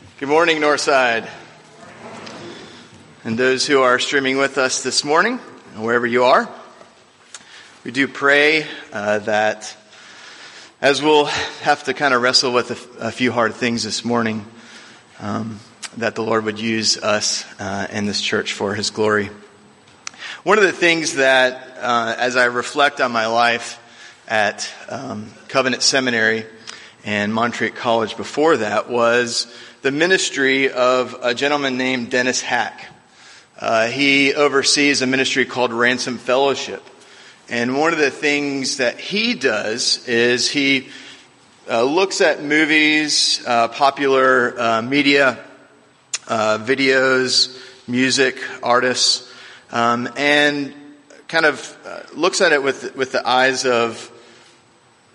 Good morning, Northside. And those who are streaming with us this morning, wherever you are, we do pray uh, that as we'll have to kind of wrestle with a, a few hard things this morning, um, that the Lord would use us uh, and this church for His glory. One of the things that, uh, as I reflect on my life at um, Covenant Seminary and Montreat College before that, was the ministry of a gentleman named Denis Haack. Uh, he oversees a ministry called Ransom Fellowship. And one of the things that he does is he uh, looks at movies, uh, popular uh, media, uh, videos, music, artists, um, and kind of uh, looks at it with with the eyes of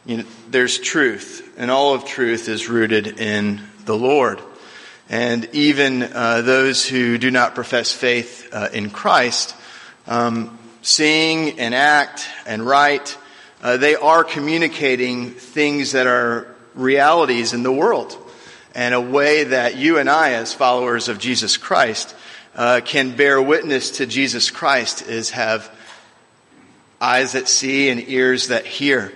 you know, there's truth, and all of truth is rooted in the Lord. And even uh, those who do not profess faith uh, in Christ, um, sing and act and write, uh, they are communicating things that are realities in the world. And a way that you and I, as followers of Jesus Christ, uh, can bear witness to Jesus Christ is have eyes that see and ears that hear,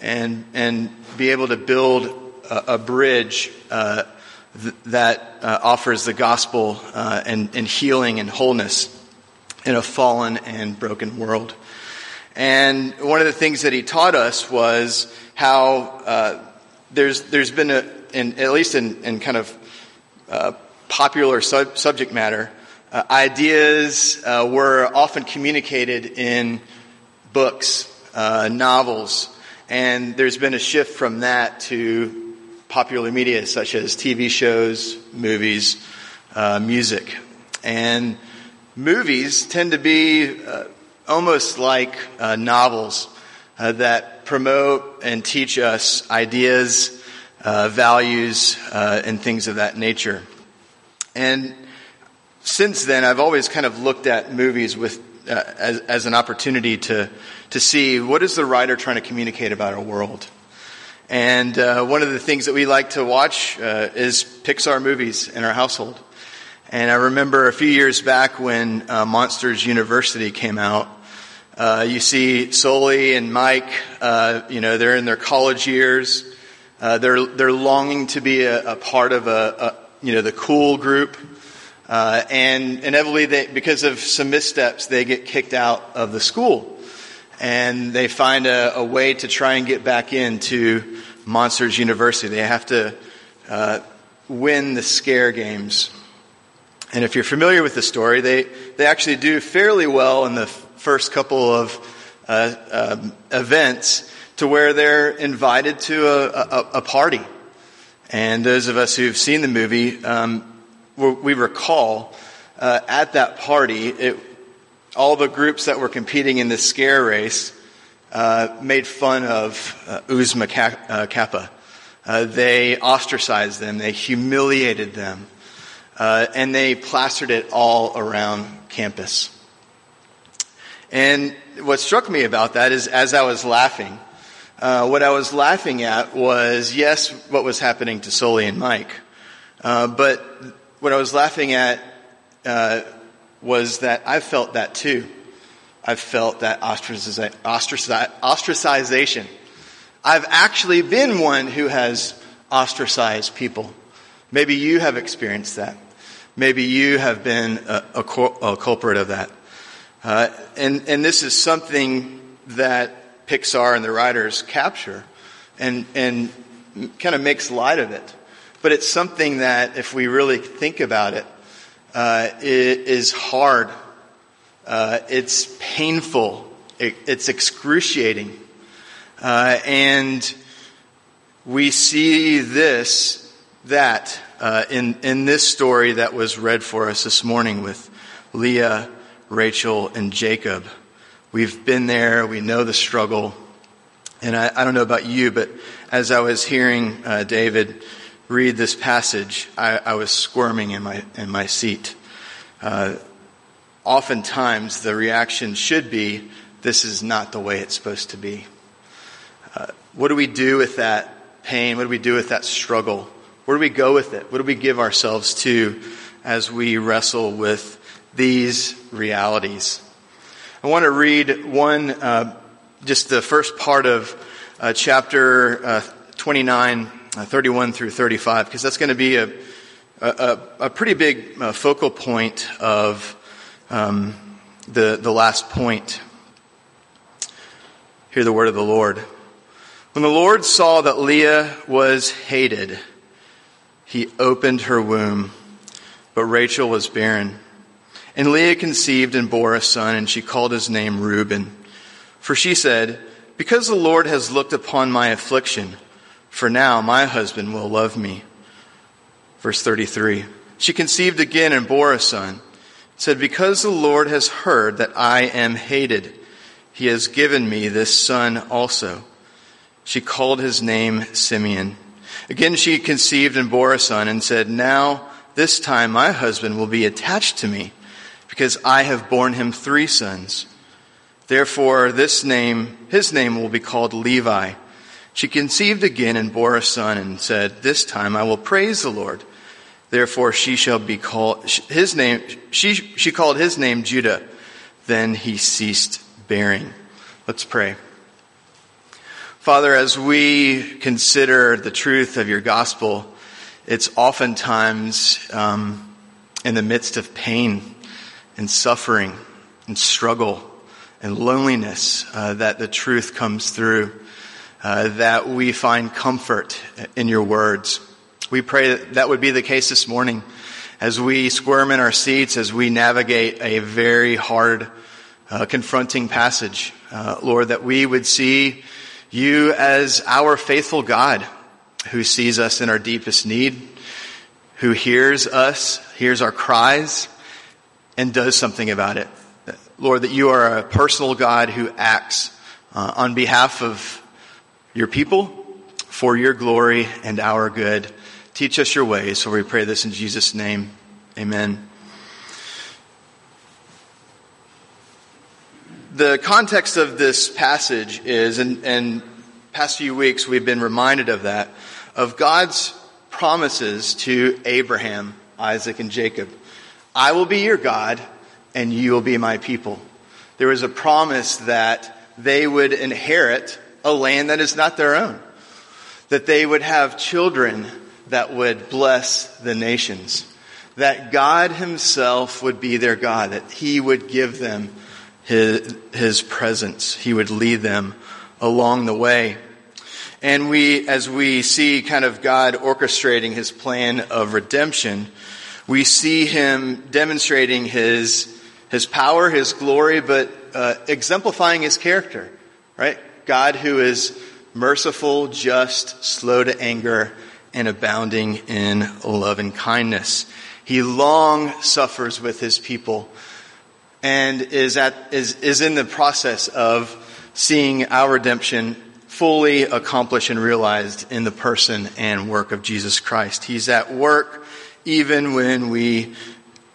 and and be able to build a, a bridge uh, that uh, offers the gospel uh, and, and, healing and wholeness in a fallen and broken world. And one of the things that he taught us was how uh, there's there's been a, in, at least in, in kind of uh, popular sub- subject matter, uh, ideas uh, were often communicated in books, novels, and there's been a shift from that to popular media such as TV shows, movies, uh, music. And movies tend to be uh, almost like uh, novels uh, that promote and teach us ideas, uh, values, uh, and things of that nature. And since then, I've always kind of looked at movies with as, as an opportunity to to see what is the writer trying to communicate about our world. And uh, one of the things that we like to watch uh, is Pixar movies in our household. And I remember a few years back when uh, Monsters University came out. Uh, you see Sully and Mike. Uh, you know they're in their college years. Uh, they're they're longing to be a, a part of a, a, you know the cool group. and inevitably, they, because of some missteps, they get kicked out of the school and they find a, a, way to try and get back into Monsters University. They have to uh, win the scare games. And if you're familiar with the story, they, they actually do fairly well in the first couple of uh, um, events to where they're invited to a, a, a, party. And those of us who've seen the movie, um, we recall uh, at that party, it, all the groups that were competing in this scare race uh, made fun of uh, Oozma uh, Kappa. Uh, they ostracized them, they humiliated them, uh, and they plastered it all around campus. And what struck me about that is as I was laughing, uh, what I was laughing at was, yes, what was happening to Sully and Mike, but what I was laughing at was that I've felt that too. I've felt that ostracization. I've actually been one who has ostracized people. Maybe you have experienced that. Maybe you have been a, a, a culprit of that. Uh, and, and this is something that Pixar and the writers capture and, and kind of makes light of it. But it's something that, if we really think about it, uh, is hard. Uh, it's painful. It, it's excruciating. Uh, and we see this, that, uh, in, in this story that was read for us this morning with Leah, Rachel, and Jacob. We've been there. We know the struggle. And I, I don't know about you, but as I was hearing uh, David read this passage, I, I was squirming in my, in my seat. Uh, oftentimes, the reaction should be, this is not the way it's supposed to be. Uh, what do we do with that pain? What do we do with that struggle Where do we go with it? What do we give ourselves to as we wrestle with these realities? I want to read one, uh, just the first part of uh, chapter uh, 29, uh, 31 through 35, because that's going to be a, a, a pretty big uh, focal point of um, the, the last point. Hear the word of the Lord. When the Lord saw that Leah was hated, he opened her womb, but Rachel was barren. And Leah conceived and bore a son, and she called his name Reuben. For she said, Because the Lord has looked upon my affliction, for now my husband will love me. Verse 33. She conceived again and bore a son. Said, Because the Lord has heard that I am hated, he has given me this son also. She called his name Simeon. Again she conceived and bore a son and said, Now this time my husband will be attached to me because I have borne him three sons. Therefore this name, his name will be called Levi. She conceived again and bore a son and said, This time I will praise the Lord. Therefore she shall be called, his name, she, she called his name Judah. Then he ceased bearing. Let's pray. Father, as we consider the truth of your gospel, it's oftentimes um, in the midst of pain and suffering and struggle and loneliness uh, that the truth comes through, uh, that we find comfort in your words. We pray that that would be the case this morning as we squirm in our seats, as we navigate a very hard, uh, confronting passage. Uh, Lord, that we would see you as our faithful God who sees us in our deepest need, who hears us, hears our cries, and does something about it. Lord, that you are a personal God who acts uh, on behalf of your people for your glory and our good. Teach us your ways. So we pray this in Jesus' name. Amen. The context of this passage is, and, and past few weeks we've been reminded of that, of God's promises to Abraham, Isaac, and Jacob. I will be your God, and you will be my people. There was a promise that they would inherit a land that is not their own, that they would have children that would bless the nations. That God himself would be their God, that he would give them his, his presence. He would lead them along the way. And we, as we see kind of God orchestrating his plan of redemption, we see him demonstrating his, his power, his glory, but uh, exemplifying his character, right? God who is merciful, just, slow to anger, and abounding in love and kindness. He long suffers with his people and is at, is, is in the process of seeing our redemption fully accomplished and realized in the person and work of Jesus Christ. He's at work even when we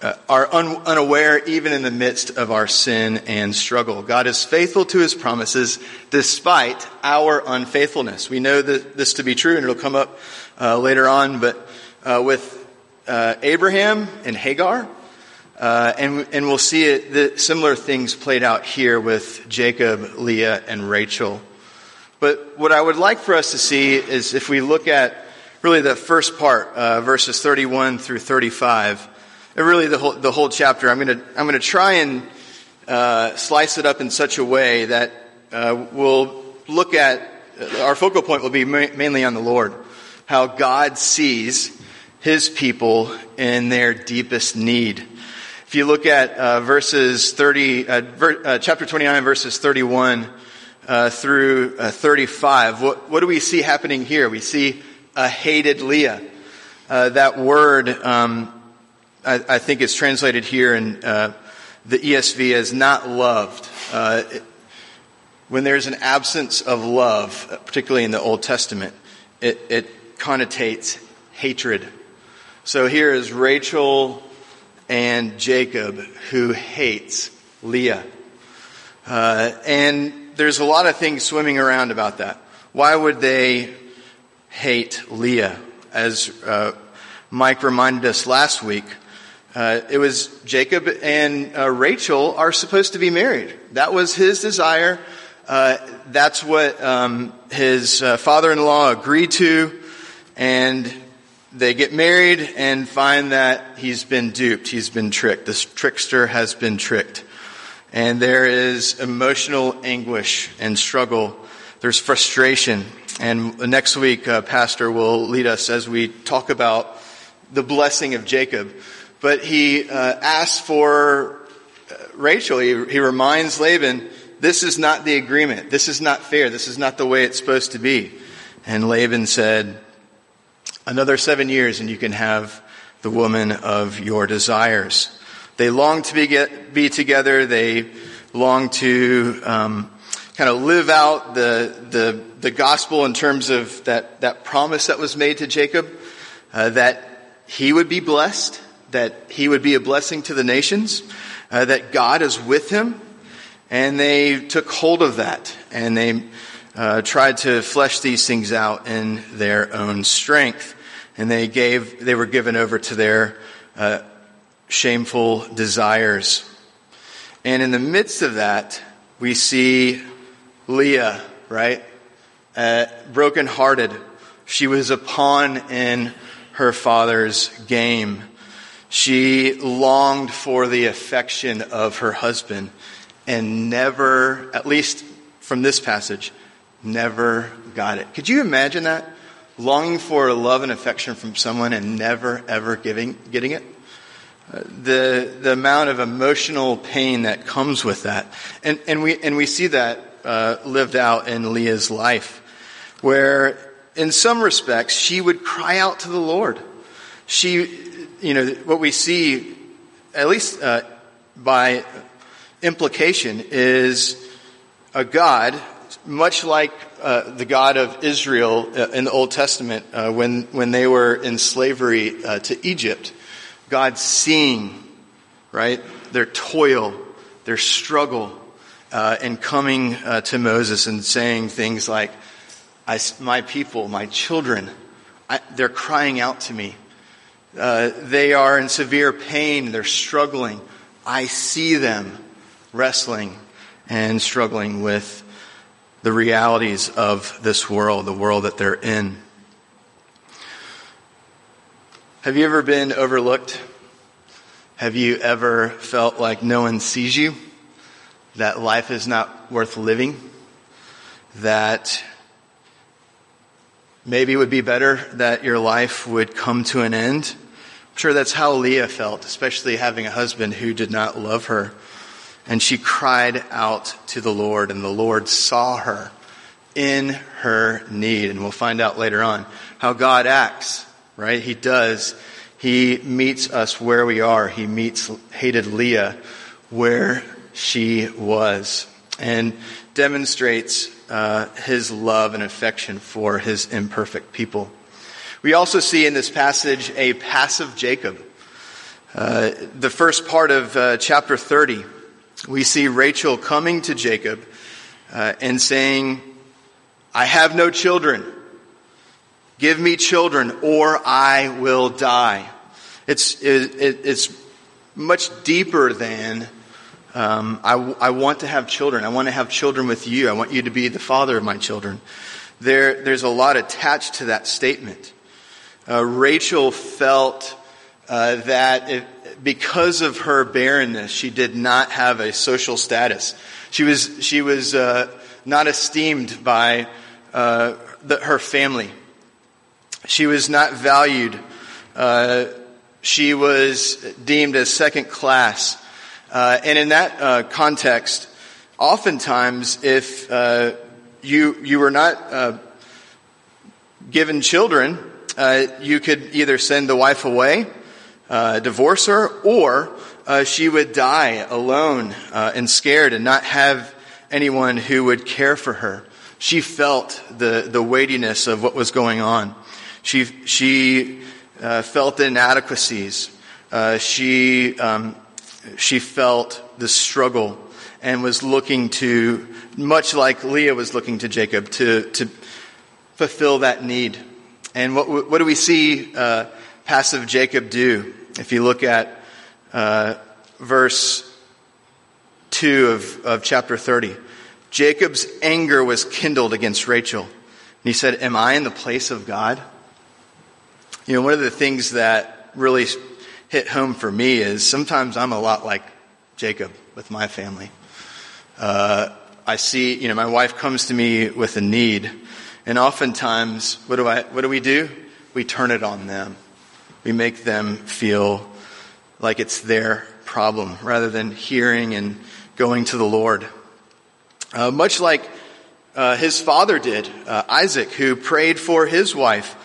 uh, are un- unaware, even in the midst of our sin and struggle. God is faithful to his promises despite our unfaithfulness. We know that this to be true and it'll come up uh, later on, but uh, with uh, Abraham and Hagar, uh, and, and we'll see it, the similar things played out here with Jacob, Leah, and Rachel. But what I would like for us to see is if we look at really the first part, uh, verses 31 through 35, and really the whole, the whole chapter, I'm going to I'm going to try and uh, slice it up in such a way that uh, we'll look at our focal point will be ma- mainly on the Lord how God sees his people in their deepest need. If you look at uh, verses 30, uh, ver, uh, chapter 29, verses 31 uh, through uh, 35, what, what, do we see happening here? We see a hated Leah. Uh, that word, um, I, I, think, it's translated here in the ESV as not loved. It, when there's an absence of love, particularly in the Old Testament, it, it connotates hatred. So here is Rachel and Jacob who hates Leah. Uh, and there's a lot of things swimming around about that. Why would they hate Leah? as uh, Mike reminded us last week, uh, it was Jacob and uh, Rachel are supposed to be married. That was his desire. Uh, that's what um, his uh, father-in-law agreed to, and they get married and find that he's been duped. He's been tricked. This trickster has been tricked, and there is emotional anguish and struggle. There's frustration, and next week, uh, Pastor will lead us as we talk about the blessing of Jacob but he uh, asks for uh, Rachel. He, he reminds Laban, this is not the agreement. This is not fair. This is not the way it's supposed to be. And Laban said, another seven years and you can have the woman of your desires. They long to be, get, be together. They long to um, kind of live out the, the, the gospel in terms of that, that promise that was made to Jacob, uh, that he would be blessed that he would be a blessing to the nations, uh, that God is with him. And they took hold of that and they uh, tried to flesh these things out in their own strength. And they gave, they were given over to their uh, shameful desires. And in the midst of that, we see Leah, right? Uh, brokenhearted. She was a pawn in her father's game. She longed for the affection of her husband and never, at least from this passage, never got it. Could you imagine that? Longing for love and affection from someone and never ever giving, getting it? Uh, the, the amount of emotional pain that comes with that. And, and we, and we see that, uh, lived out in Leah's life, where in some respects she would cry out to the Lord. She, you know, what we see, at least uh, by implication, is a God, much like uh, the God of Israel uh, in the Old Testament uh, when, when they were in slavery uh, to Egypt. God seeing, right, their toil, their struggle, uh, and coming to Moses and saying things like, my people, my children, I, they're crying out to me. Uh, they are in severe pain. They're struggling. I see them wrestling and struggling with the realities of this world, the world that they're in. Have you ever been overlooked? Have you ever felt like no one sees you? That life is not worth living? That maybe it would be better that your life would come to an end? I'm sure that's how Leah felt, especially having a husband who did not love her. And she cried out to the Lord, and the Lord saw her in her need. And we'll find out later on how God acts, right? He does. He meets us where we are. He meets hated Leah where she was and demonstrates uh, his love and affection for his imperfect people. We also see in this passage a passive Jacob. Uh, the first part of uh, chapter 30, we see Rachel coming to Jacob uh, and saying, I have no children. Give me children or I will die. It's, it, it's much deeper than um, I, I want to have children. I want to have children with you. I want you to be the father of my children. There, there's a lot attached to that statement uh, Rachel felt uh, that if, because of her barrenness, she did not have a social status. She was she was uh, not esteemed by uh, the, her family. She was not valued. Uh, she was deemed as second class. Uh, and in that context, oftentimes, if you you were not given children, uh, you could either send the wife away, uh, divorce her, or uh, she would die alone uh, and scared and not have anyone who would care for her. She felt the, the weightiness of what was going on. She, she uh, felt inadequacies. Uh, she, um, she felt the struggle and was looking to, much like Leah was looking to Jacob, to, to fulfill that need And what, what do we see uh, passive Jacob do? If you look at uh, verse 2 of, of chapter 30, Jacob's anger was kindled against Rachel. And he said, Am I in the place of God? You know, one of the things that really hit home for me is sometimes I'm a lot like Jacob with my family. Uh, I see, you know, my wife comes to me with a need, and oftentimes, what do I, what do we do? We turn it on them. We make them feel like it's their problem rather than hearing and going to the Lord. Uh, much like uh, his father did, uh, Isaac, who prayed for his wife,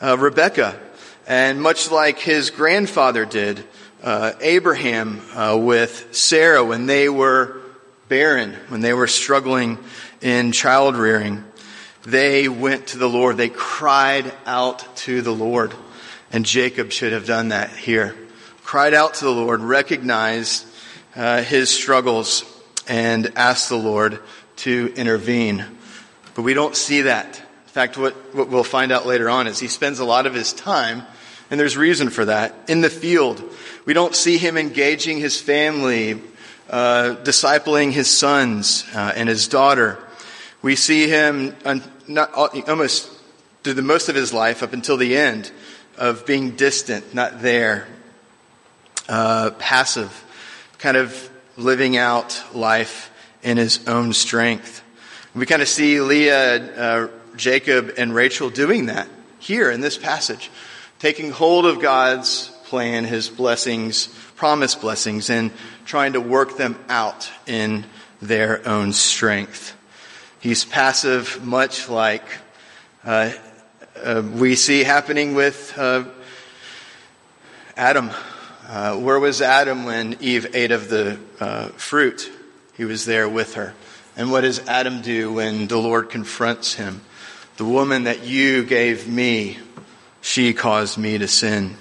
uh, Rebecca, and much like his grandfather did, uh, Abraham uh, with Sarah when they were barren, when they were struggling in child rearing, they went to the Lord. They cried out to the Lord. And Jacob should have done that here. Cried out to the Lord, recognized uh, his struggles, and asked the Lord to intervene. But we don't see that. In fact, what, what we'll find out later on is he spends a lot of his time, and there's reason for that, in the field. We don't see him engaging his family, uh, discipling his sons uh, and his daughter. We see him not, almost through the most of his life up until the end of being distant, not there, uh, passive, kind of living out life in his own strength. We kind of see Leah, uh, Jacob, and Rachel doing that here in this passage, taking hold of God's plan, his blessings, promised blessings, and trying to work them out in their own strength. He's passive, much like uh, uh, we see happening with uh, Adam. Uh, where was Adam when Eve ate of the uh, fruit? He was there with her. And what does Adam do when the Lord confronts him? The woman that you gave me, she caused me to sin.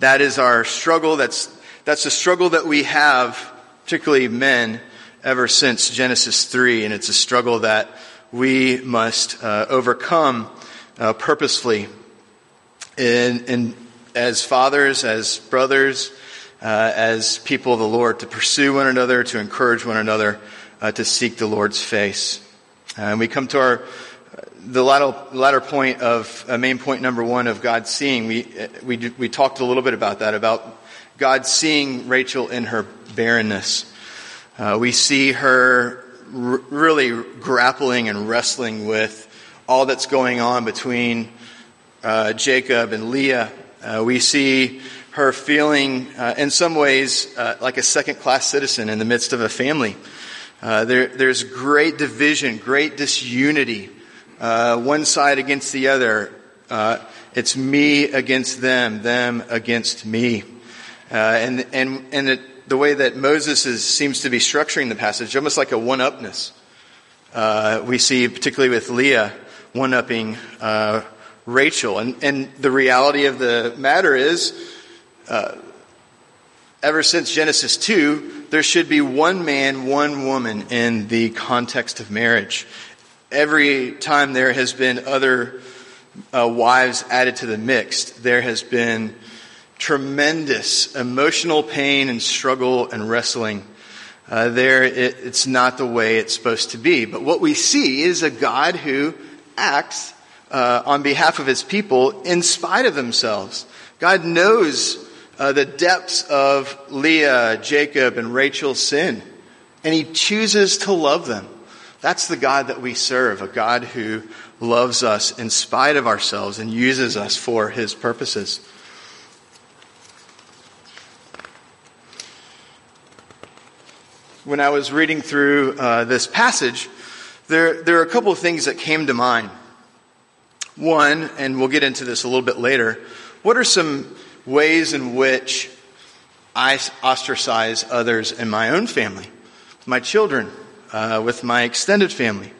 That is our struggle. That's that's a struggle that we have, particularly men, ever since Genesis 3, and it's a struggle that we must uh, overcome uh, purposefully. And, in, as fathers, as brothers, uh, as people of the Lord, to pursue one another, to encourage one another, uh, to seek the Lord's face. And we come to our the latter, latter point of uh, main point number one of God seeing. We uh, we we talked a little bit about that about God seeing Rachel in her barrenness. Uh, we see her r- really grappling and wrestling with all that's going on between uh, Jacob and Leah. Uh, we see her feeling, uh, in some ways, like a second class citizen in the midst of a family. There, there's great division, great disunity, one side against the other. it's me against them, them against me. Uh, and and, and it, the way that Moses is, seems to be structuring the passage, almost like a one upness. Uh, we see, particularly with Leah, one upping uh, Rachel. And, and the reality of the matter is, uh, ever since Genesis 2, there should be one man, one woman in the context of marriage. Every time there has been other uh, wives added to the mix, there has been tremendous emotional pain and struggle and wrestling. Uh, there, it, it's not the way it's supposed to be. But what we see is a God who acts uh, on behalf of his people in spite of themselves. God knows uh, the depths of Leah, Jacob, and Rachel's sin, and he chooses to love them. That's the God that we serve, a God who loves us in spite of ourselves and uses us for his purposes. when I was reading through uh, this passage, there, there are a couple of things that came to mind. One, and we'll get into this a little bit later, what are some ways in which I ostracize others in my own family, my children, uh, with my extended family?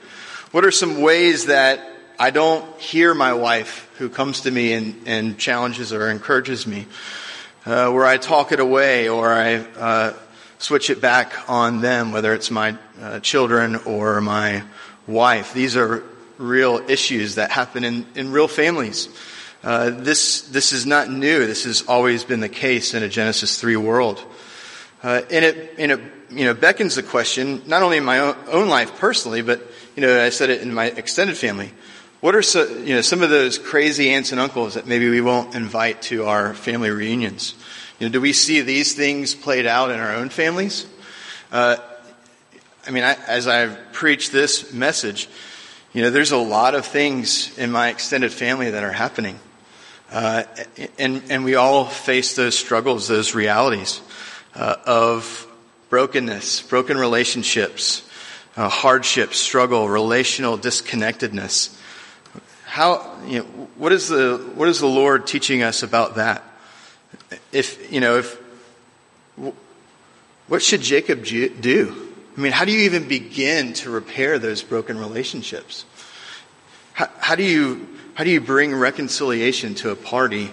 What are some ways that I don't hear my wife who comes to me and, and challenges or encourages me? Uh, where I talk it away or I uh, switch it back on them, whether it's my uh, children or my wife. These are real issues that happen in, in real families. Uh, this, this is not new. This has always been the case in a Genesis 3 world. Uh, and it, and it, you know, beckons the question, not only in my own, life personally, but, you know, I said it in my extended family. What are so, you know, some of those crazy aunts and uncles that maybe we won't invite to our family reunions? You know, do we see these things played out in our own families? Uh, I mean, I, as I've preached this message, you know, there's a lot of things in my extended family that are happening. Uh, and, and we all face those struggles, those realities uh, of brokenness, broken relationships, uh, hardship, struggle, relational disconnectedness. How, you know, what is the, what is the Lord teaching us about that? If, you know, if, what should Jacob do? I mean, how do you even begin to repair those broken relationships? How, how do you, how do you bring reconciliation to a party,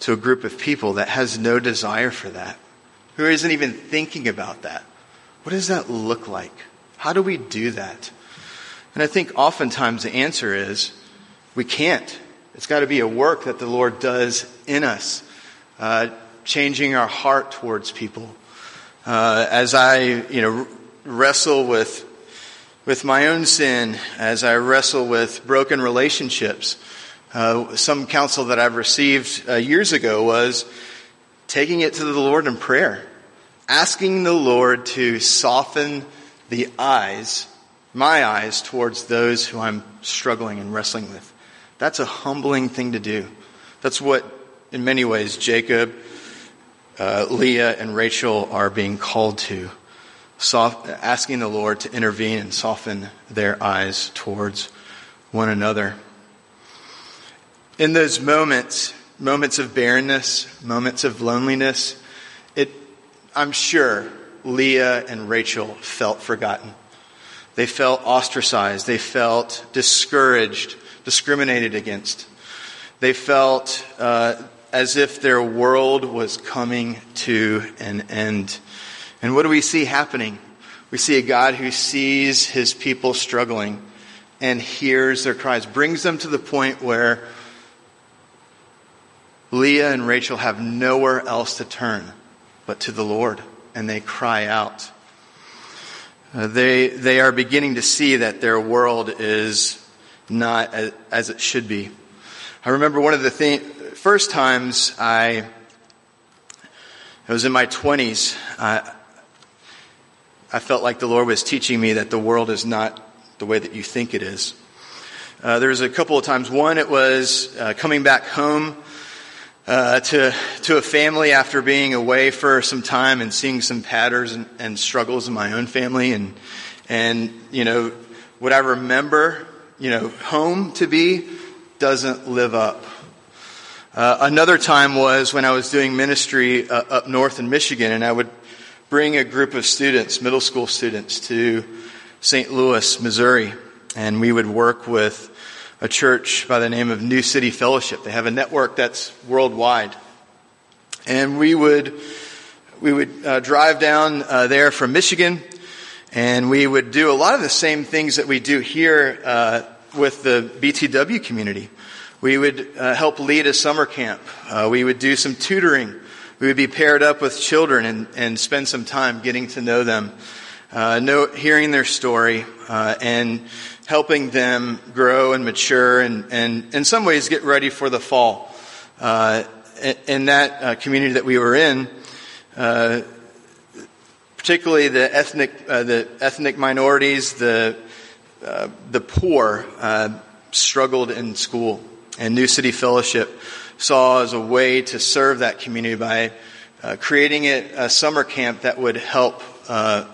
to a group of people that has no desire for that? Who isn't even thinking about that? What does that look like? How do we do that? And I think oftentimes the answer is we can't. It's got to be a work that the Lord does in us, uh, changing our heart towards people. Uh, as I, you know, wrestle with with my own sin, as I wrestle with broken relationships, uh, some counsel that I've received uh, years ago was taking it to the Lord in prayer, asking the Lord to soften the eyes, my eyes, towards those who I'm struggling and wrestling with. That's a humbling thing to do. That's what, in many ways, Jacob, uh, Leah, and Rachel are being called to. Soft, asking the Lord to intervene and soften their eyes towards one another. In those moments, moments of barrenness, moments of loneliness, I'm sure Leah and Rachel felt forgotten. They felt ostracized. They felt discouraged discriminated against. They felt uh, as if their world was coming to an end. And what do we see happening? We see a God who sees his people struggling and hears their cries, brings them to the point where Leah and Rachel have nowhere else to turn but to the Lord, and they cry out. Uh, they, they are beginning to see that their world is not as, as it should be. I remember one of the thing, first times I, I was in my 20s, I, I felt like the Lord was teaching me that the world is not the way that you think it is. Uh, there was a couple of times. One, it was uh, coming back home uh, to to a family after being away for some time and seeing some patterns and, and struggles in my own family, and and you know what I remember you know, home to be doesn't live up. Uh, another time was when I was doing ministry uh, up north in Michigan, and I would bring a group of students, middle school students, to St. Louis, Missouri, and we would work with a church by the name of New City Fellowship. They have a network that's worldwide, and we would we would uh, drive down uh, there from Michigan and we would do a lot of the same things that we do here uh, with the BTW community. We would uh, help lead a summer camp. Uh, we would do some tutoring. We would be paired up with children and, and spend some time getting to know them, uh, know, hearing their story, and helping them grow and mature and, and in some ways get ready for the fall. Uh, in that community that we were in, particularly the ethnic, uh, the ethnic minorities, the, uh, the poor, uh, struggled in school. And New City Fellowship saw as a way to serve that community by uh, creating it a summer camp that would help uh,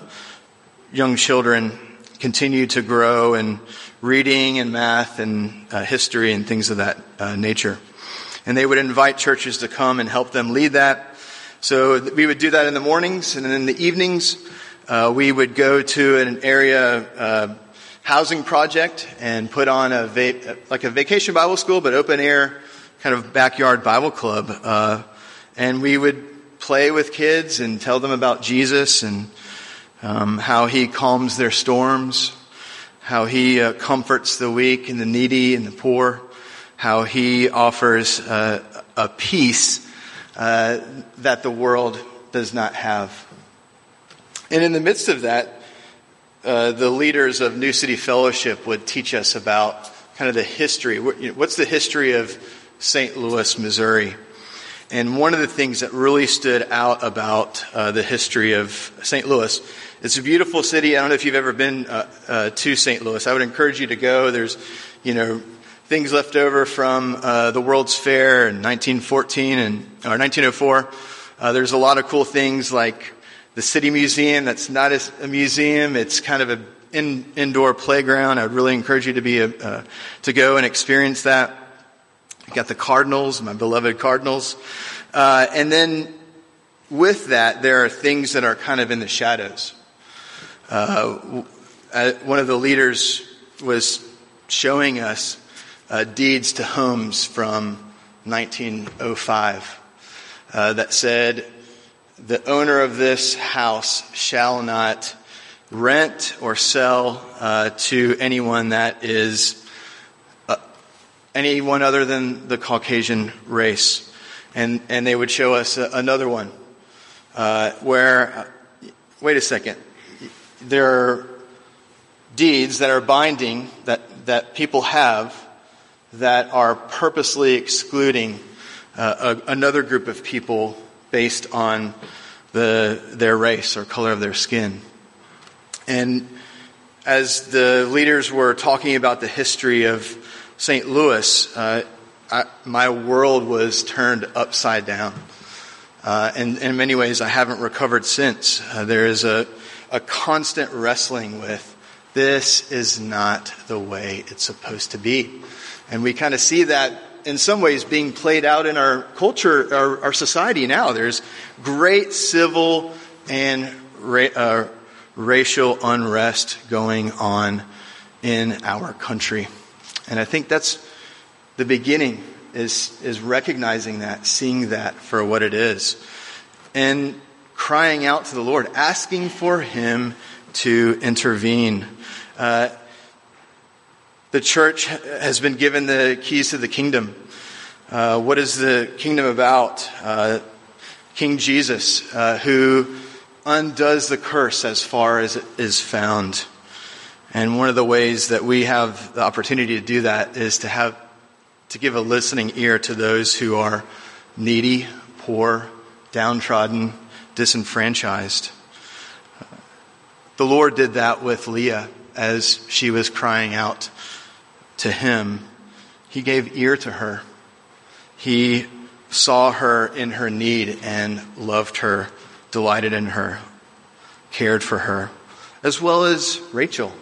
young children continue to grow in reading and math and uh, history and things of that nature. And they would invite churches to come and help them lead that so we would do that in the mornings, and in the evenings, uh, we would go to an area uh, housing project and put on a va- like a vacation Bible school, but open air kind of backyard Bible club. Uh, and we would play with kids and tell them about Jesus and um, how He calms their storms, how He uh, comforts the weak and the needy and the poor. how he offers uh, a peace uh, that the world does not have. And in the midst of that, uh, the leaders of New City Fellowship would teach us about kind of the history. What's the history of St. Louis, Missouri? And one of the things that really stood out about uh, the history of St. Louis, it's a beautiful city. I don't know if you've ever been uh, uh, to St. Louis. I would encourage you to go. There's, you know, things left over from uh, the World's Fair in 1914 and or 1904. Uh, there's a lot of cool things like the City Museum. That's not a museum. It's kind of an in, indoor playground. I would really encourage you to be a, uh, to go and experience that. You got the Cardinals, my beloved Cardinals. Uh, and then with that, there are things that are kind of in the shadows. Uh, uh one of the leaders was showing us uh, deeds to homes from 1905 uh, that said, the owner of this house shall not rent or sell uh, to anyone that is anyone other than the Caucasian race. And, and they would show us another one uh, where, uh, wait a second, there are deeds that are binding that, that people have that are purposely excluding uh, a, another group of people based on the, their race or color of their skin. And as the leaders were talking about the history of St. Louis, uh, I, my world was turned upside down. Uh, and, and, in many ways, I haven't recovered since. Uh, there is a, a constant wrestling with this is not the way it's supposed to be. And we kind of see that in some ways being played out in our culture, our, our society now. There's great civil and ra- uh, racial unrest going on in our country. And I think that's the beginning is, is recognizing that, seeing that for what it is, and crying out to the Lord, asking for Him to intervene. Uh, the church has been given the keys to the kingdom. Uh, what is the kingdom about? Uh, King Jesus, uh, who undoes the curse as far as it is found. And one of the ways that we have the opportunity to do that is to have, to give a listening ear to those who are needy, poor, downtrodden, disenfranchised. The Lord did that with Leah as she was crying out to him. He gave ear to her. He saw her in her need and loved her, delighted in her, cared for her, as well as Rachel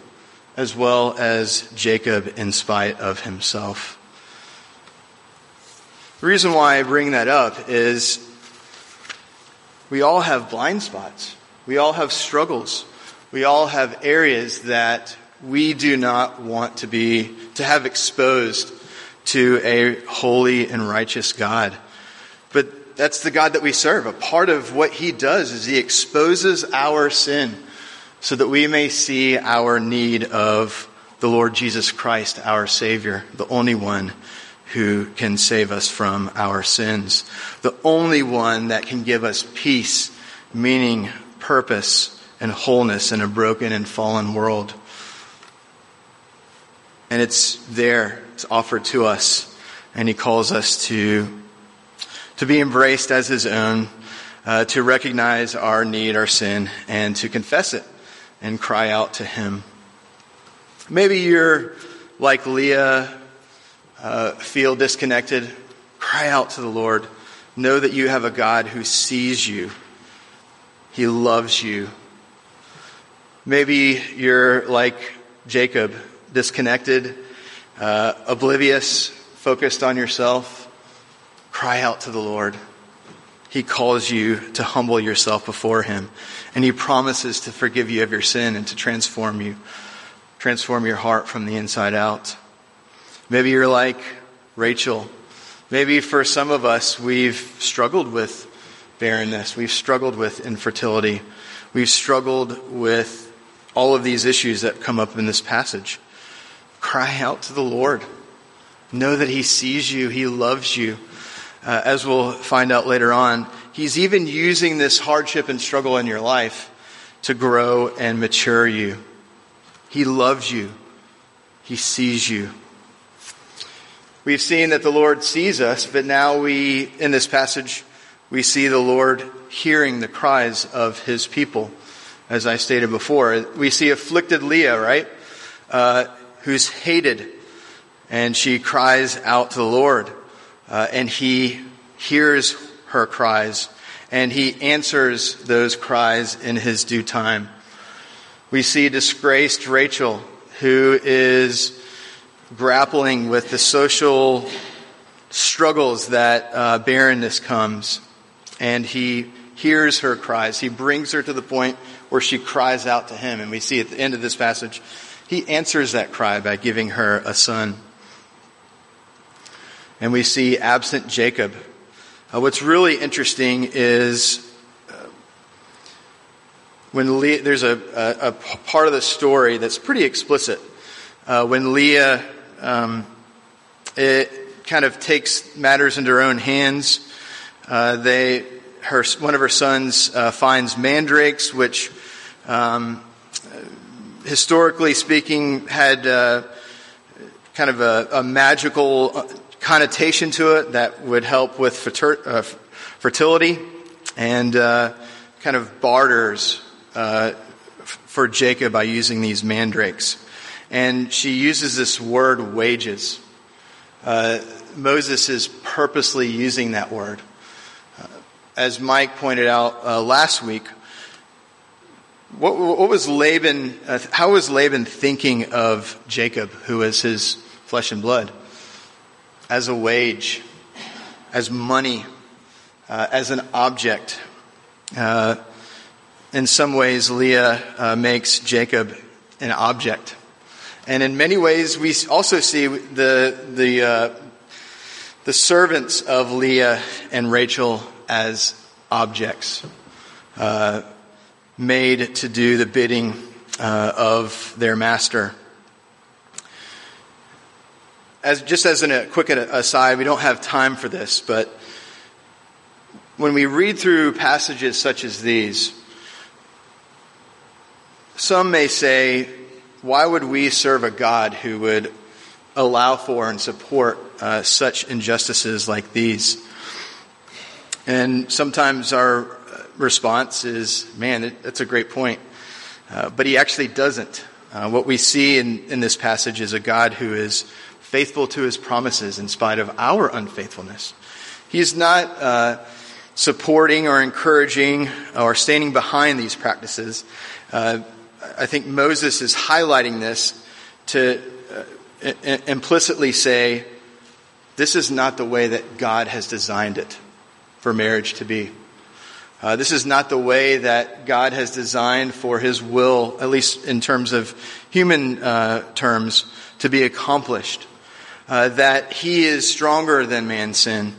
as well as Jacob in spite of himself. The reason why I bring that up is we all have blind spots. We all have struggles. We all have areas that we do not want to be, to have exposed to a holy and righteous God. But that's the God that we serve. A part of what he does is he exposes our sin so that we may see our need of the Lord Jesus Christ, our Savior, the only one who can save us from our sins, the only one that can give us peace, meaning, purpose, and wholeness in a broken and fallen world. And it's there, it's offered to us, and He calls us to, to be embraced as His own, uh, to recognize our need, our sin, and to confess it and cry out to Him. Maybe you're like Leah, uh, feel disconnected. Cry out to the Lord. Know that you have a God who sees you. He loves you. Maybe you're like Jacob, disconnected, uh, oblivious, focused on yourself. Cry out to the Lord. He calls you to humble yourself before Him. And He promises to forgive you of your sin and to transform you, transform your heart from the inside out. Maybe you're like Rachel. Maybe for some of us, we've struggled with barrenness. We've struggled with infertility. We've struggled with all of these issues that come up in this passage. Cry out to the Lord. Know that He sees you, He loves you. Uh, as we'll find out later on, He's even using this hardship and struggle in your life to grow and mature you. He loves you. He sees you. We've seen that the Lord sees us, but now we, in this passage, we see the Lord hearing the cries of his people, as I stated before. We see afflicted Leah, right? Uh, who's hated, and she cries out to the Lord, uh, and he hears her cries, and he answers those cries in his due time. We see disgraced Rachel, who is grappling with the social struggles that uh, barrenness comes. And he hears her cries. He brings her to the point where she cries out to him. And we see at the end of this passage, he answers that cry by giving her a son. And we see absent Jacob. Uh, what's really interesting is uh, when Leah, there's a, a, a, part of the story that's pretty explicit. Uh, when Leah um, it kind of takes matters into her own hands. Uh, they, her, one of her sons uh, finds mandrakes, which, um, historically speaking, had uh, kind of a, a, magical connotation to it that would help with uh, fertility and uh, kind of barters uh, for Jacob by using these mandrakes and she uses this word wages. Uh, Moses is purposely using that word. Uh, as Mike pointed out uh, last week, what, what was Laban, uh, how was Laban thinking of Jacob, who was his flesh and blood? As a wage, as money, uh, as an object. Uh, in some ways, Leah makes Jacob an object. And in many ways, we also see the, the, uh, the servants of Leah and Rachel as objects, uh, made to do the bidding uh, of their master. As, just as a quick aside, we don't have time for this, but when we read through passages such as these, some may say, why would we serve a God who would allow for and support uh, such injustices like these? And sometimes our response is, man, that's a great point. Uh, but he actually doesn't. Uh, what we see in, in this passage is a God who is faithful to his promises in spite of our unfaithfulness. He's not uh, supporting or encouraging or standing behind these practices. I think Moses is highlighting this to uh, implicitly say, this is not the way that God has designed it for marriage to be. Uh, this is not the way that God has designed for His will, at least in terms of human uh, terms, to be accomplished. Uh, that He is stronger than man's sin.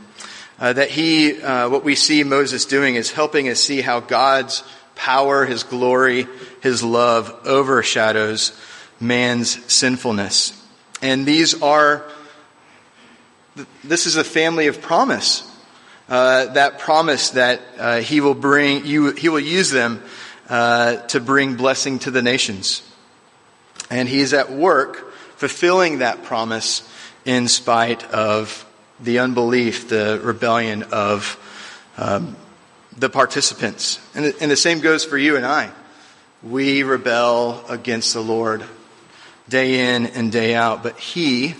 Uh, that He, uh, what we see Moses doing is helping us see how God's power, His glory, His love overshadows man's sinfulness. And these are, this is a family of promise. Uh, that promise that uh, He will bring, you, He will use them uh, to bring blessing to the nations. And He is at work fulfilling that promise in spite of the unbelief, the rebellion of um, the participants. And the, and the same goes for you and I. We rebel against the Lord day in and day out, but He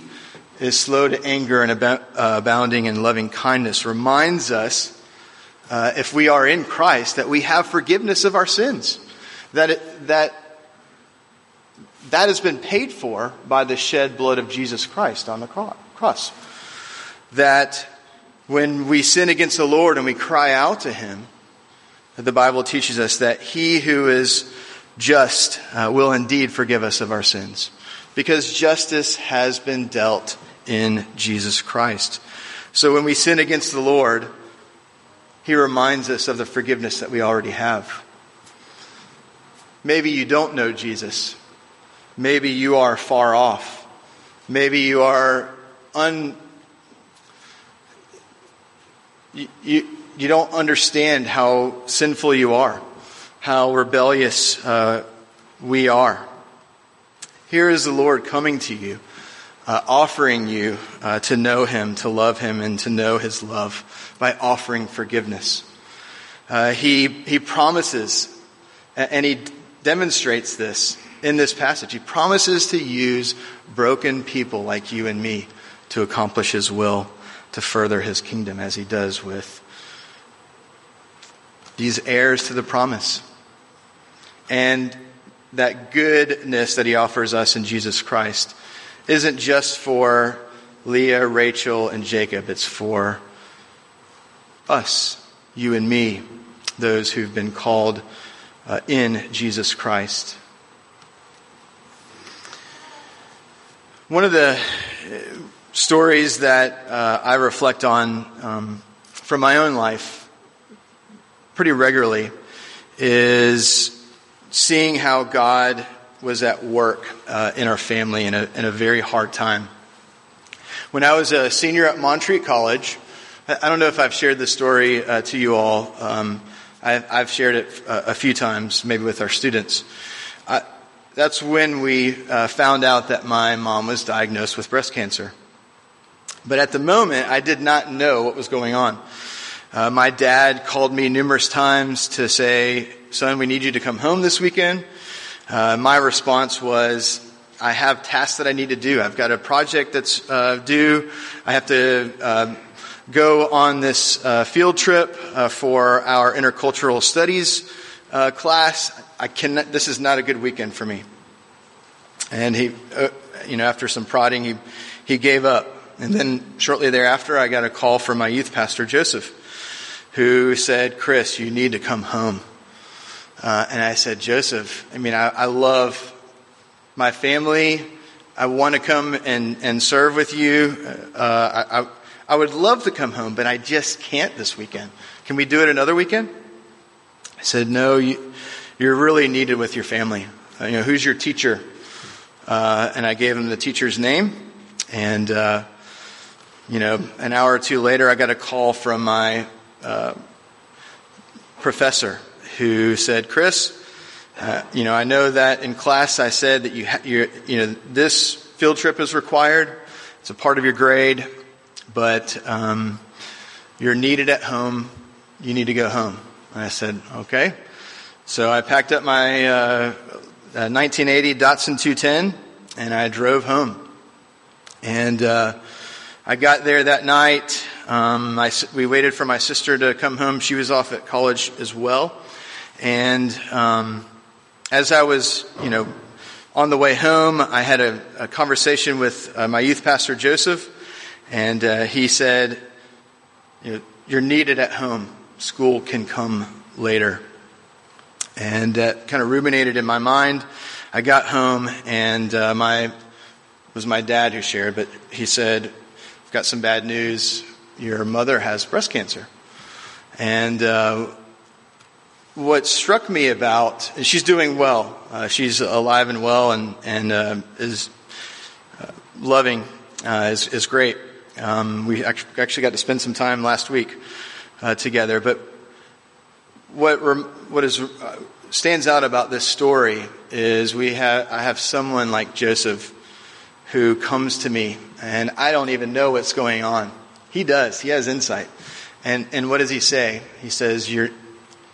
is slow to anger and abounding in loving kindness, reminds us, uh, if we are in Christ, that we have forgiveness of our sins. That, it, that that has been paid for by the shed blood of Jesus Christ on the cross. That when we sin against the Lord and we cry out to Him, the Bible teaches us that He who is just uh, will indeed forgive us of our sins. Because justice has been dealt in Jesus Christ. So when we sin against the Lord, He reminds us of the forgiveness that we already have. Maybe you don't know Jesus. Maybe you are far off. Maybe you are un, you, you, you don't understand how sinful you are, how rebellious uh, we are. Here is the Lord coming to you, uh, offering you uh, to know Him, to love Him, and to know His love by offering forgiveness. Uh, he, he promises, and He demonstrates this in this passage. He promises to use broken people like you and me to accomplish His will, to further His kingdom, as He does with these heirs to the promise. And that goodness that he offers us in Jesus Christ isn't just for Leah, Rachel, and Jacob. It's for us, you and me, those who've been called uh, in Jesus Christ. One of the stories that uh, I reflect on um, from my own life pretty regularly is seeing how God was at work uh, in our family in a, in a very hard time. When I was a senior at Montreat College, I don't know if I've shared this story uh, to you all. Um, I, I've, shared it uh, a few times, maybe with our students. I, that's when we uh, found out that my mom was diagnosed with breast cancer. But at the moment, I did not know what was going on. Uh, my dad called me numerous times to say, son, we need you to come home this weekend. Uh, my response was, I have tasks that I need to do. I've got a project that's uh, due. I have to uh, go on this uh, field trip uh, for our intercultural studies uh, class. I cannot, this is not a good weekend for me. And he, you know, after some prodding, he, he gave up. And then shortly thereafter, I got a call from my youth pastor, Joseph, who said, Chris, you need to come home. Uh, and I said, Joseph, I mean, I, I love my family. I want to come and, and serve with you. Uh, I, I, I would love to come home, but I just can't this weekend. Can we do it another weekend? I said, No, you, you're really needed with your family. Uh, you know, who's your teacher? Uh, and I gave him the teacher's name. And, uh, you know, an hour or two later, I got a call from my uh, professor who said, Chris, uh, you know, I know that in class I said that you, ha- you know, this field trip is required. It's a part of your grade, but um, you're needed at home. You need to go home. And I said, okay. So I packed up my uh, 1980 uh, Datsun 210 and I drove home. And uh, I got there that night. Um, I, we waited for my sister to come home. She was off at college as well. And um, as I was, you know, on the way home, I had a, a conversation with uh, my youth pastor Joseph, and uh, he said, you know, "You're needed at home. School can come later." And that kind of ruminated in my mind. I got home, and uh, my was my dad who shared, but he said, "I've got some bad news. Your mother has breast cancer." And uh, what struck me about she's doing well. Uh, she's alive and well, and and uh, is uh, loving uh, is is great. Um, we actually got to spend some time last week uh, together. But what what is stands out about this story is we have I have someone like Joseph who comes to me, and I don't even know what's going on. He does. He has insight. And and what does he say? He says, "You're."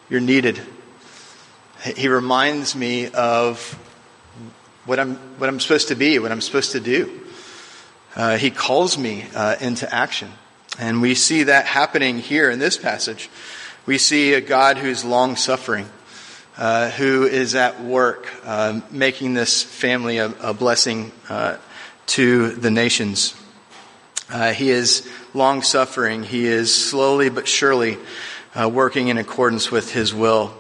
You're needed. He reminds me of what I'm, what I'm supposed to be, what I'm supposed to do. Uh, he calls me uh, into action. And we see that happening here in this passage. We see a God who's long suffering, uh, who is at work uh, making this family a, a blessing uh, to the nations. Uh, he is long suffering. He is slowly but surely uh, working in accordance with his will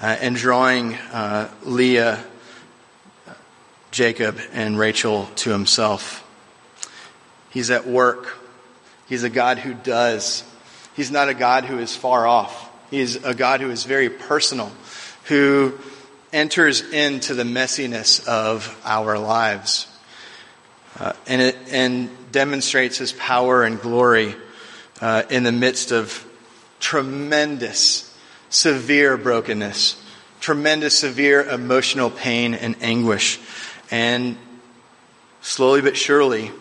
uh, and drawing uh, Leah, Jacob, and Rachel to himself. He's at work. He's a God who does. He's not a God who is far off. He's a God who is very personal, who enters into the messiness of our lives. Uh, and, it, and demonstrates his power and glory uh, in the midst of tremendous, severe brokenness, tremendous, severe emotional pain and anguish. And slowly but surely,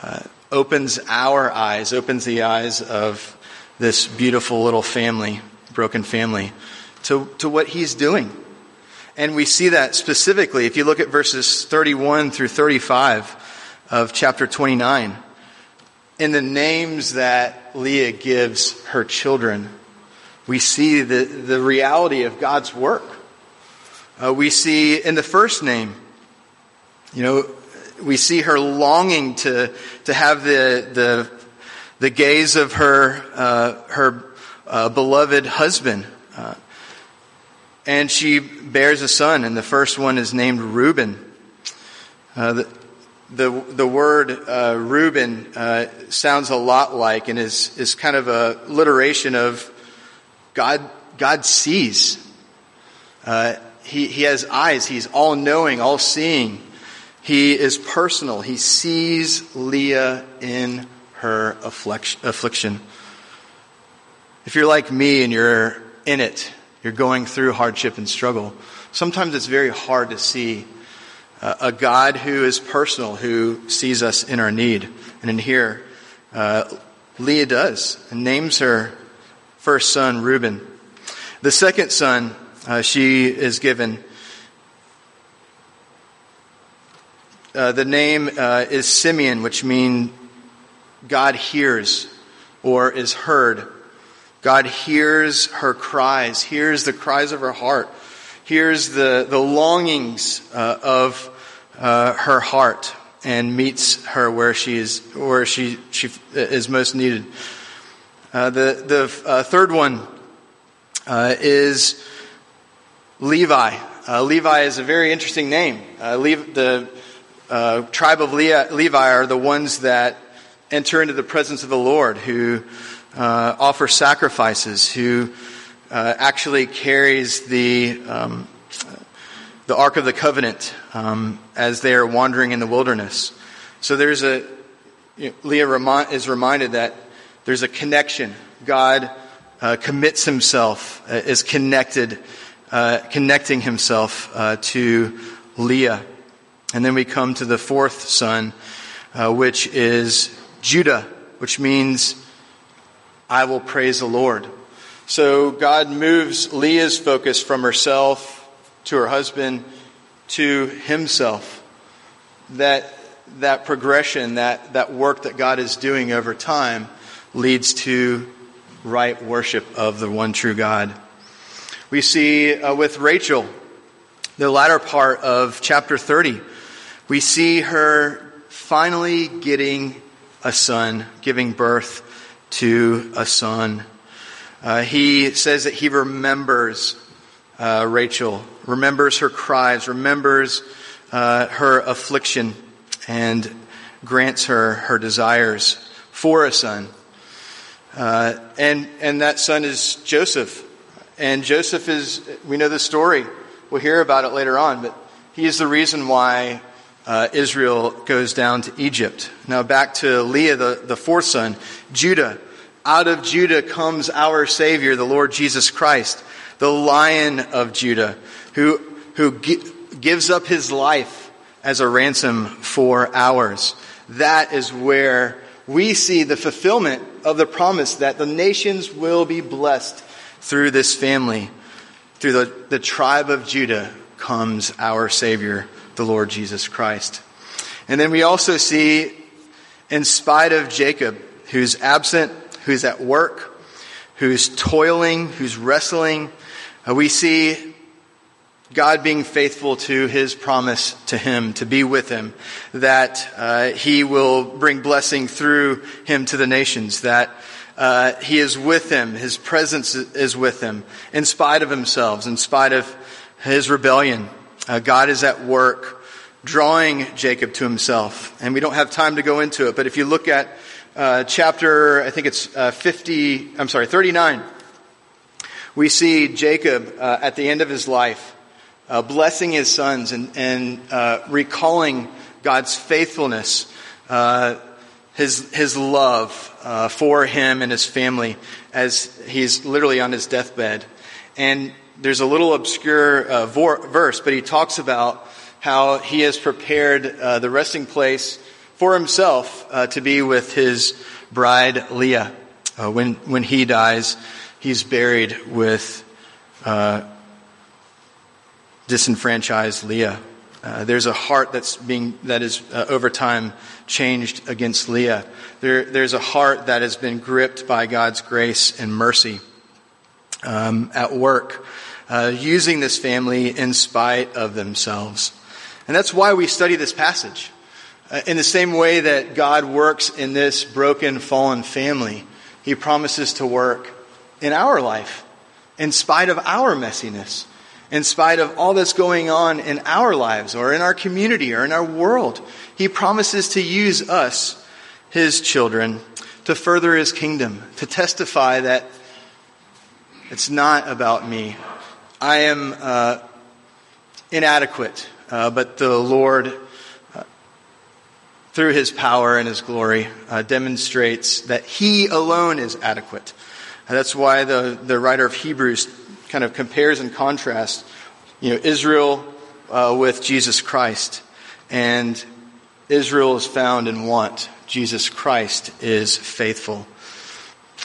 uh, opens our eyes, opens the eyes of this beautiful little family, broken family, to, to what he's doing. And we see that specifically if you look at verses 31 through 35 of chapter 29. In the names that Leah gives her children, we see the, the reality of God's work. Uh, we see in the first name, you know, we see her longing to, to have the, the, the gaze of her, uh, her uh, beloved husband. Uh, and she bears a son, and the first one is named Reuben. Uh, the, the, the word uh, Reuben uh, sounds a lot like and is, is kind of a literation of God, God sees. he, he has eyes. He's all knowing, all seeing. He is personal. He sees Leah in her affliction. If you're like me and you're in it, you're going through hardship and struggle, sometimes it's very hard to see a God who is personal, who sees us in our need. And in here, uh, Leah does and names her first son Reuben. The second son uh, she is given Uh, the name uh, is Simeon, which means God hears or is heard. God hears her cries, hears the cries of her heart, hears the, the longings uh, of uh, her heart, and meets her where she is, where she, she is most needed. Uh, the the third one is Levi. Levi is a very interesting name. The uh, tribe of Levi are the ones that enter into the presence of the Lord, who uh, offer sacrifices, who uh, actually carries the um, the Ark of the Covenant um, as they are wandering in the wilderness. So there's a you know, Leah remi- is reminded that there's a connection. God uh, commits himself, uh, is connected, uh, connecting himself to Leah. And then we come to the fourth son, uh, which is Judah, which means I will praise the Lord. So God moves Leah's focus from herself to her husband to himself. That, that progression, that, that work that God is doing over time leads to right worship of the one true God. We see uh, with Rachel, the latter part of chapter 30, we see her finally getting a son, giving birth to a son. Uh, he says that he remembers uh, Rachel, remembers her cries, remembers uh, her affliction, and grants her her desires for a son. Uh, and and that son is Joseph. And Joseph is, we know the story. We'll hear about it later on, but he is the reason why uh, Israel goes down to Egypt. Now back to Leah, the, the fourth son, Judah. Out of Judah comes our Savior, the Lord Jesus Christ, the Lion of Judah, who, who gi- gives up his life as a ransom for ours. That is where we see the fulfillment of the promise that the nations will be blessed through this family. Through the, the tribe of Judah comes our Savior, the Lord Jesus Christ. And then we also see, in spite of Jacob, who's absent, who's at work, who's toiling, who's wrestling, uh, we see God being faithful to his promise to him, to be with him, that uh, he will bring blessing through him to the nations, that uh, he is with him, his presence is with him, in spite of himself, in spite of his rebellion. Uh, God is at work drawing Jacob to himself. And we don't have time to go into it, but if you look at uh, chapter, I think it's uh, 50, I'm sorry, 39, we see Jacob uh, at the end of his life uh, blessing his sons and, and uh, recalling God's faithfulness his, his love uh, for him and his family as he's literally on his deathbed. And there's a little obscure uh, vor- verse, but he talks about how he has prepared uh, the resting place for himself uh, to be with his bride Leah. Uh, when, when he dies, he's buried with uh, disenfranchised Leah. Uh, there's a heart that's being that is uh, over time changed against Leah. There, there's a heart that has been gripped by God's grace and mercy um, at work, uh, using this family in spite of themselves, and that's why we study this passage. Uh, in the same way that God works in this broken, fallen family, He promises to work in our life, in spite of our messiness in spite of all that's going on in our lives or in our community or in our world. He promises to use us, His children, to further His kingdom, to testify that it's not about me. I am uh, inadequate, uh, but the Lord, through His power and His glory, uh, demonstrates that He alone is adequate. And that's why the, the writer of Hebrews kind of compares and contrasts, you know, Israel uh, with Jesus Christ. And Israel is found in want. Jesus Christ is faithful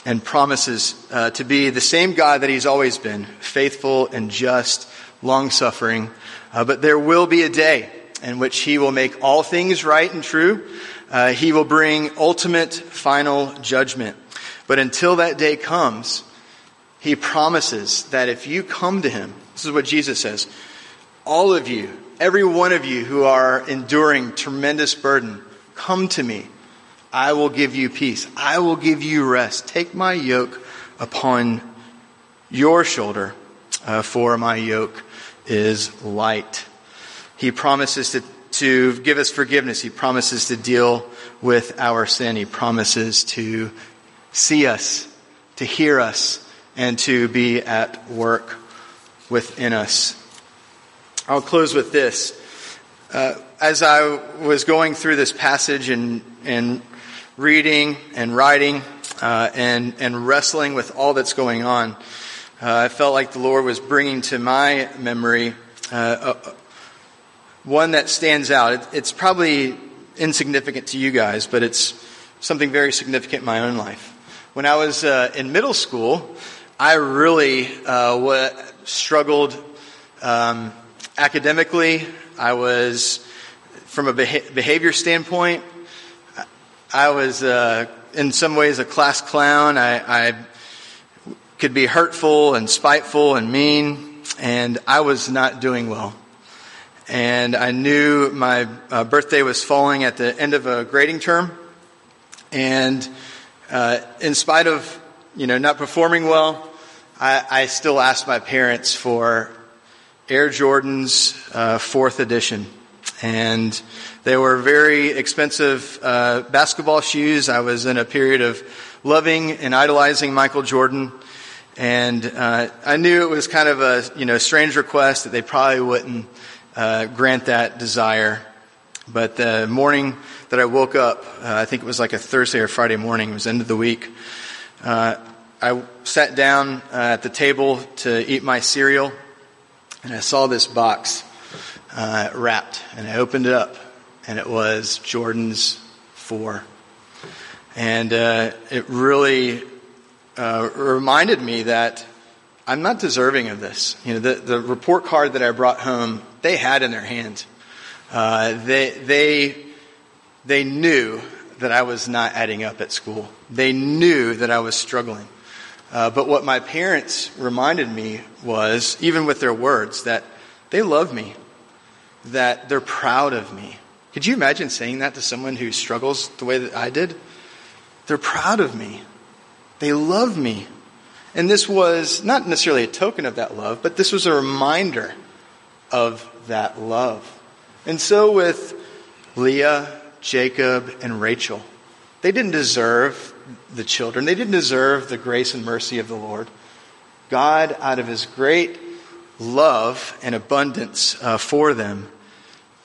and promises uh, to be the same God that he's always been, faithful and just, long suffering. Uh, but there will be a day in which he will make all things right and true. Uh, he will bring ultimate final judgment. But until that day comes, he promises that if you come to him, this is what Jesus says, all of you, every one of you who are enduring tremendous burden, come to me. I will give you peace. I will give you rest. Take my yoke upon your shoulder, uh, for my yoke is light. He promises to, to give us forgiveness. He promises to deal with our sin. He promises to see us, to hear us, and to be at work within us. I'll close with this. Uh, as I was going through this passage and, and reading and writing uh, and, and wrestling with all that's going on, uh, I felt like the Lord was bringing to my memory uh, one that stands out. It, it's probably insignificant to you guys, but it's something very significant in my own life. When I was uh, in middle school, I really uh, struggled um, academically. I was, from a behavior standpoint, I was uh, in some ways a class clown. I, I, could be hurtful and spiteful and mean, and I was not doing well. And I knew my uh, birthday was falling at the end of a grading term, and uh, in spite of you know not performing well, I, I still asked my parents for Air Jordans uh, fourth edition. And they were very expensive uh, basketball shoes. I was in a period of loving and idolizing Michael Jordan. And uh, I knew it was kind of a you know strange request that they probably wouldn't uh, grant that desire. But the morning that I woke up, uh, I think it was like a Thursday or Friday morning, it was end of the week. Uh, I sat down uh, at the table to eat my cereal, and I saw this box uh, wrapped, and I opened it up, and it was Jordan's 4. And it really reminded me that I'm not deserving of this. You know, the, the report card that I brought home, they had in their hand. Uh, they, they, they knew that I was not adding up at school. They knew that I was struggling. Uh, but what my parents reminded me was, even with their words, that they love me, that they're proud of me. Could you imagine saying that to someone who struggles the way that I did? They're proud of me. They love me. And this was not necessarily a token of that love, but this was a reminder of that love. And so with Leah, Jacob, and Rachel, they didn't deserve the children. They didn't deserve the grace and mercy of the Lord. God, out of his great love and abundance uh, for them,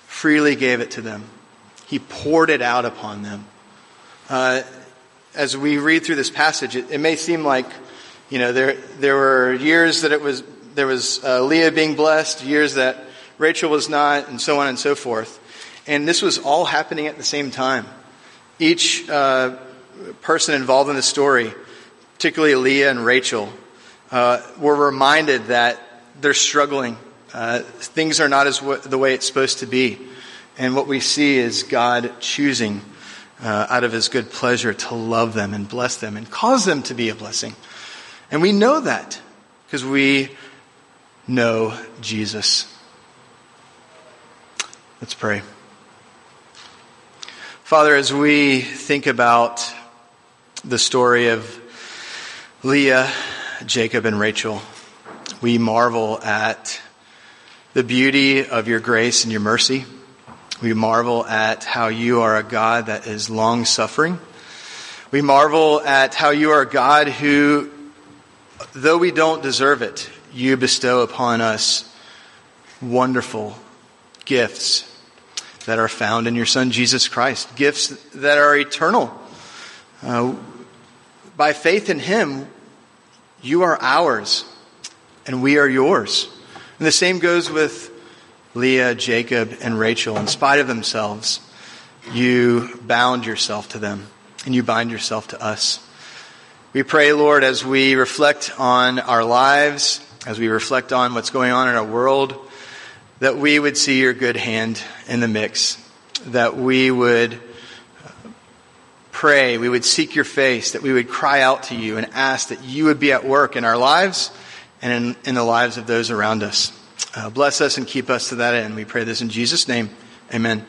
freely gave it to them. He poured it out upon them. Uh, as we read through this passage, it, it, may seem like, you know, there, there were years that it was, there was uh, Leah being blessed, years that Rachel was not, and so on and so forth. And this was all happening at the same time. Each uh, person involved in the story, particularly Leah and Rachel, uh, were reminded that they're struggling. Uh, things are not as w- the way it's supposed to be. And what we see is God choosing uh, out of his good pleasure to love them and bless them and cause them to be a blessing. And we know that because we know Jesus. Let's pray. Father, as we think about the story of Leah, Jacob, and Rachel, we marvel at the beauty of your grace and your mercy. We marvel at how you are a God that is long suffering. We marvel at how you are a God who, though we don't deserve it, you bestow upon us wonderful gifts that are found in your Son Jesus Christ, gifts that are eternal. Uh, by faith in Him, you are ours and we are yours. And the same goes with Leah, Jacob, and Rachel, in spite of themselves, you bound yourself to them and you bind yourself to us. We pray, Lord, as we reflect on our lives, as we reflect on what's going on in our world, that we would see your good hand in the mix, that we would pray, we would seek your face, that we would cry out to you and ask that you would be at work in our lives and in, in the lives of those around us. Uh, bless us and keep us to that end. We pray this in Jesus' name. Amen.